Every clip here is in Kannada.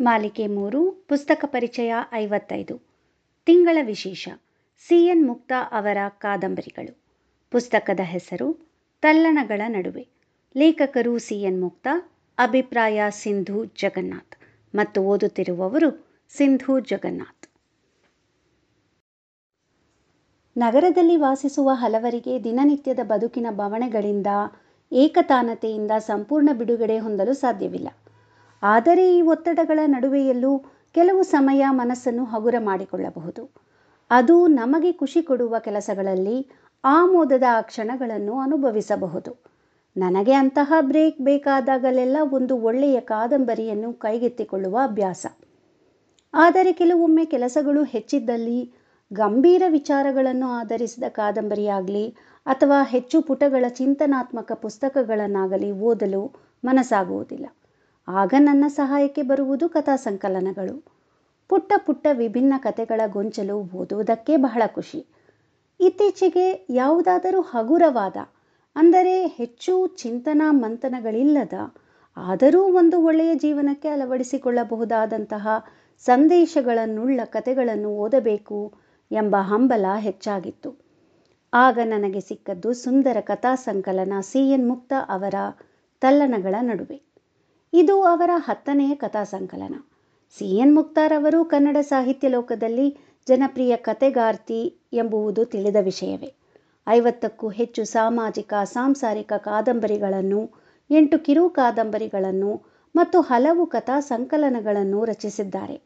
ಮಾಲಿಕೆ ಮೂರು, ಪುಸ್ತಕ ಪರಿಚಯ ಐವತ್ತೈದು. ತಿಂಗಳ ವಿಶೇಷ. ಸಿ ಎನ್ ಮುಕ್ತಾ ಅವರ ಕಾದಂಬರಿಗಳು. ಪುಸ್ತಕದ ಹೆಸರು ತಲ್ಲಣಗಳ ನಡುವೆ. ಲೇಖಕರು ಸಿ ಎನ್ ಮುಕ್ತಾ, ಅಭಿಪ್ರಾಯ ಸಿಂಧು ಜಗನ್ನಾಥ್ ಮತ್ತು ಓದುತ್ತಿರುವವರು ಸಿಂಧು ಜಗನ್ನಾಥ್. ನಗರದಲ್ಲಿ ವಾಸಿಸುವ ಹಲವರಿಗೆ ದಿನನಿತ್ಯದ ಬದುಕಿನ ಬವಣೆಗಳಿಂದ ಏಕತಾನತೆಯಿಂದ ಸಂಪೂರ್ಣ ಬಿಡುಗಡೆ ಹೊಂದಲು ಸಾಧ್ಯವಿಲ್ಲ. ಆದರೆ ಈ ಒತ್ತಡಗಳ ನಡುವೆಯಲ್ಲೂ ಕೆಲವು ಸಮಯ ಮನಸ್ಸನ್ನು ಹಗುರ ಮಾಡಿಕೊಳ್ಳಬಹುದು. ಅದು ನಮಗೆ ಖುಷಿ ಕೊಡುವ ಕೆಲಸಗಳಲ್ಲಿ ಆಮೋದದ ಆ ಕ್ಷಣಗಳನ್ನು ಅನುಭವಿಸಬಹುದು. ನನಗೆ ಅಂತಹ ಬ್ರೇಕ್ ಬೇಕಾದಾಗಲೆಲ್ಲ ಒಂದು ಒಳ್ಳೆಯ ಕಾದಂಬರಿಯನ್ನು ಕೈಗೆತ್ತಿಕೊಳ್ಳುವ ಅಭ್ಯಾಸ. ಆದರೆ ಕೆಲವೊಮ್ಮೆ ಕೆಲಸಗಳು ಹೆಚ್ಚಿದ್ದಲ್ಲಿ ಗಂಭೀರ ವಿಚಾರಗಳನ್ನು ಆಧರಿಸಿದ ಕಾದಂಬರಿಯಾಗಲಿ ಅಥವಾ ಹೆಚ್ಚು ಪುಟಗಳ ಚಿಂತನಾತ್ಮಕ ಪುಸ್ತಕಗಳನ್ನಾಗಲಿ ಓದಲು ಮನಸ್ಸಾಗುವುದಿಲ್ಲ. ಆಗ ನನ್ನ ಸಹಾಯಕ್ಕೆ ಬರುವುದು ಕಥಾ ಸಂಕಲನಗಳು. ಪುಟ್ಟ ಪುಟ್ಟ ವಿಭಿನ್ನ ಕಥೆಗಳ ಗೊಂಚಲು ಓದುವುದಕ್ಕೆ ಬಹಳ ಖುಷಿ. ಇತ್ತೀಚೆಗೆ ಯಾವುದಾದರೂ ಹಗುರವಾದ, ಅಂದರೆ ಹೆಚ್ಚು ಚಿಂತನಾ ಮಂಥನಗಳಿಲ್ಲದ, ಆದರೂ ಒಂದು ಒಳ್ಳೆಯ ಜೀವನಕ್ಕೆ ಅಳವಡಿಸಿಕೊಳ್ಳಬಹುದಾದಂತಹ ಸಂದೇಶಗಳನ್ನುಳ್ಳ ಕಥೆಗಳನ್ನು ಓದಬೇಕು ಎಂಬ ಹಂಬಲ ಹೆಚ್ಚಾಗಿತ್ತು. ಆಗ ನನಗೆ ಸಿಕ್ಕದ್ದು ಸುಂದರ ಕಥಾ ಸಂಕಲನ ಸಿ ಎನ್ ಮುಕ್ತ ಅವರ ತಲ್ಲಣಗಳ ನಡುವೆ. ಇದು ಅವರ ಹತ್ತನೆಯ ಕಥಾ ಸಂಕಲನ. ಸಿ ಎನ್ ಮುಕ್ತಾರ್ ಅವರು ಕನ್ನಡ ಸಾಹಿತ್ಯ ಲೋಕದಲ್ಲಿ ಜನಪ್ರಿಯ ಕತೆಗಾರ್ತಿ ಎಂಬುವುದು ತಿಳಿದ ವಿಷಯವೇ. ಐವತ್ತಕ್ಕೂ ಹೆಚ್ಚು ಸಾಮಾಜಿಕ, ಸಾಂಸಾರಿಕ ಕಾದಂಬರಿಗಳನ್ನು, ಎಂಟು ಕಿರು ಕಾದಂಬರಿಗಳನ್ನು ಮತ್ತು ಹಲವು ಕಥಾ ಸಂಕಲನಗಳನ್ನು ರಚಿಸಿದ್ದಾರೆ.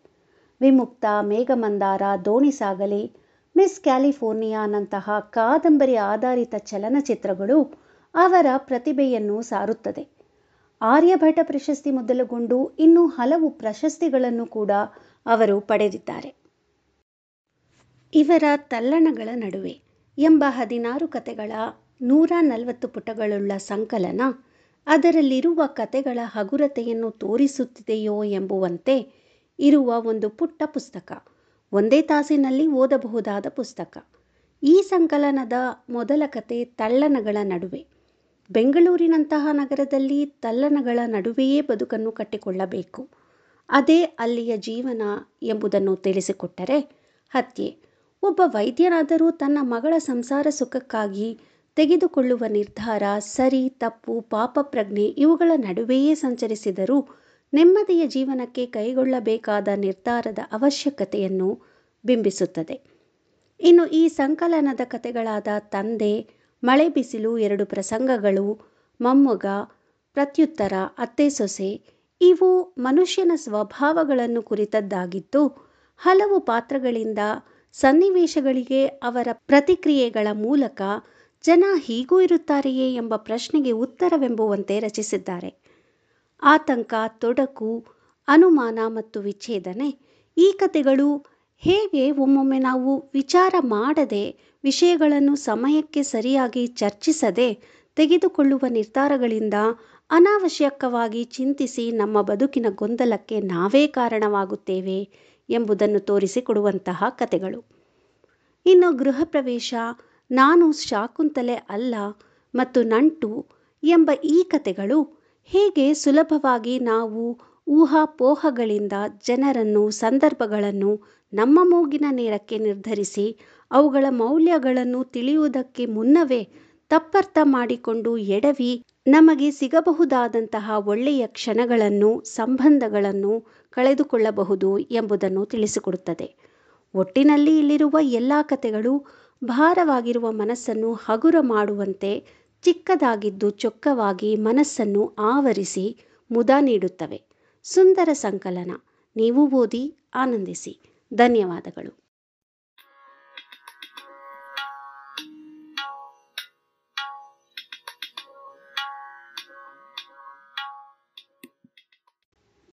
ವಿಮುಕ್ತ, ಮೇಘಮಂದಾರ, ದೋಣಿ ಸಾಗಲಿ, ಮಿಸ್ ಕ್ಯಾಲಿಫೋರ್ನಿಯಾನಂತಹ ಕಾದಂಬರಿ ಆಧಾರಿತ ಚಲನಚಿತ್ರಗಳು ಅವರ ಪ್ರತಿಭೆಯನ್ನು ಸಾರುತ್ತದೆ. ಆರ್ಯಭಟ ಪ್ರಶಸ್ತಿ ಮೊದಲುಗೊಂಡು ಇನ್ನೂ ಹಲವು ಪ್ರಶಸ್ತಿಗಳನ್ನು ಕೂಡ ಅವರು ಪಡೆದಿದ್ದಾರೆ. ಇವರ ತಲ್ಲಣಗಳ ನಡುವೆ ಎಂಬ ಹದಿನಾರು ಕತೆಗಳ ನೂರ ನಲವತ್ತು ಪುಟಗಳುಳ್ಳ ಸಂಕಲನ ಅದರಲ್ಲಿರುವ ಕತೆಗಳ ಹಗುರತೆಯನ್ನು ತೋರಿಸುತ್ತಿದೆಯೋ ಎಂಬುವಂತೆ ಇರುವ ಒಂದು ಪುಟ್ಟ ಪುಸ್ತಕ, ಒಂದೇ ತಾಸಿನಲ್ಲಿ ಓದಬಹುದಾದ ಪುಸ್ತಕ. ಈ ಸಂಕಲನದ ಮೊದಲ ಕತೆ ತಲ್ಲಣಗಳ ನಡುವೆ. ಬೆಂಗಳೂರಿನಂತಹ ನಗರದಲ್ಲಿ ತಲ್ಲಣಗಳ ನಡುವೆಯೇ ಬದುಕನ್ನು ಕಟ್ಟಿಕೊಳ್ಳಬೇಕು. ಅದೇ ಅಲ್ಲಿಯ ಜೀವನ ಎಂಬುದನ್ನು ತಿಳಿಸಿಕೊಟ್ಟರೆ ಹತ್ಯೆ. ಒಬ್ಬ ವೈದ್ಯನಾದರೂ ತನ್ನ ಮಗಳ ಸಂಸಾರ ಸುಖಕ್ಕಾಗಿ ತೆಗೆದುಕೊಳ್ಳುವ ನಿರ್ಧಾರ ಸರಿ, ತಪ್ಪು, ಪಾಪ, ಪ್ರಜ್ಞೆ ಇವುಗಳ ನಡುವೆಯೇ ಸಂಚರಿಸಿದರೂ ನೆಮ್ಮದಿಯ ಜೀವನಕ್ಕೆ ಕೈಗೊಳ್ಳಬೇಕಾದ ನಿರ್ಧಾರದ ಅವಶ್ಯಕತೆಯನ್ನು ಬಿಂಬಿಸುತ್ತದೆ. ಇನ್ನು ಈ ಸಂಕಲನದ ಕತೆಗಳಾದ ತಂದೆ ಮಳೆ ಬಿಸಿಲು ಎರಡು ಪ್ರಸಂಗಗಳು, ಮೊಮ್ಮಗ, ಪ್ರತ್ಯುತ್ತರ, ಅತ್ತೆ ಸೊಸೆ, ಇವು ಮನುಷ್ಯನ ಸ್ವಭಾವಗಳನ್ನು ಕುರಿತದ್ದಾಗಿದ್ದು, ಹಲವು ಪಾತ್ರಗಳಿಂದ ಸನ್ನಿವೇಶಗಳಿಗೆ ಅವರ ಪ್ರತಿಕ್ರಿಯೆಗಳ ಮೂಲಕ ಜನ ಹೀಗೂ ಇರುತ್ತಾರೆಯೇ ಎಂಬ ಪ್ರಶ್ನೆಗೆ ಉತ್ತರವೆಂಬುವಂತೆ ರಚಿಸಿದ್ದಾರೆ. ಆತಂಕ, ತೊಡಕು, ಅನುಮಾನ ಮತ್ತು ವಿಚ್ಛೇದನೆ ಈ ಕತೆಗಳು ಹೇಗೆ ಒಮ್ಮೊಮ್ಮೆ ನಾವು ವಿಚಾರ ಮಾಡದೆ ವಿಷಯಗಳನ್ನು ಸಮಯಕ್ಕೆ ಸರಿಯಾಗಿ ಚರ್ಚಿಸದೆ ತೆಗೆದುಕೊಳ್ಳುವ ನಿರ್ಧಾರಗಳಿಂದ ಅನಾವಶ್ಯಕವಾಗಿ ಚಿಂತಿಸಿ ನಮ್ಮ ಬದುಕಿನ ಗೊಂದಲಕ್ಕೆ ನಾವೇ ಕಾರಣವಾಗುತ್ತೇವೆ ಎಂಬುದನ್ನು ತೋರಿಸಿಕೊಡುವಂತಹ ಕತೆಗಳು ಇನ್ನು ಗೃಹ ಪ್ರವೇಶ, ನಾನು ಶಾಕುಂತಲೆ ಅಲ್ಲ ಮತ್ತು ನಂಟು ಎಂಬ ಈ ಕತೆಗಳು ಹೇಗೆ ಸುಲಭವಾಗಿ ನಾವು ಊಹಾಪೋಹಗಳಿಂದ ಜನರನ್ನು, ಸಂದರ್ಭಗಳನ್ನು ನಮ್ಮ ಮೂಗಿನ ನೇರಕ್ಕೆ ನಿರ್ಧರಿಸಿ ಅವುಗಳ ಮೌಲ್ಯಗಳನ್ನು ತಿಳಿಯುವುದಕ್ಕೆ ಮುನ್ನವೇ ತಪ್ಪರ್ಥ ಮಾಡಿಕೊಂಡು ಎಡವಿ ನಮಗೆ ಸಿಗಬಹುದಾದಂತಹ ಒಳ್ಳೆಯ ಕ್ಷಣಗಳನ್ನು, ಸಂಬಂಧಗಳನ್ನು ಕಳೆದುಕೊಳ್ಳಬಹುದು ಎಂಬುದನ್ನು ತಿಳಿಸಿಕೊಡುತ್ತದೆ. ಒಟ್ಟಿನಲ್ಲಿ ಇಲ್ಲಿರುವ ಎಲ್ಲ ಕಥೆಗಳು ಭಾರವಾಗಿರುವ ಮನಸ್ಸನ್ನು ಹಗುರ ಮಾಡುವಂತೆ ಚಿಕ್ಕದಾಗಿದ್ದು ಚೊಕ್ಕವಾಗಿ ಮನಸ್ಸನ್ನು ಆವರಿಸಿ ಮುದ ನೀಡುತ್ತವೆ. ಸುಂದರ ಸಂಕಲನ. ನೀವು ಓದಿ ಆನಂದಿಸಿ. ಧನ್ಯವಾದಗಳು.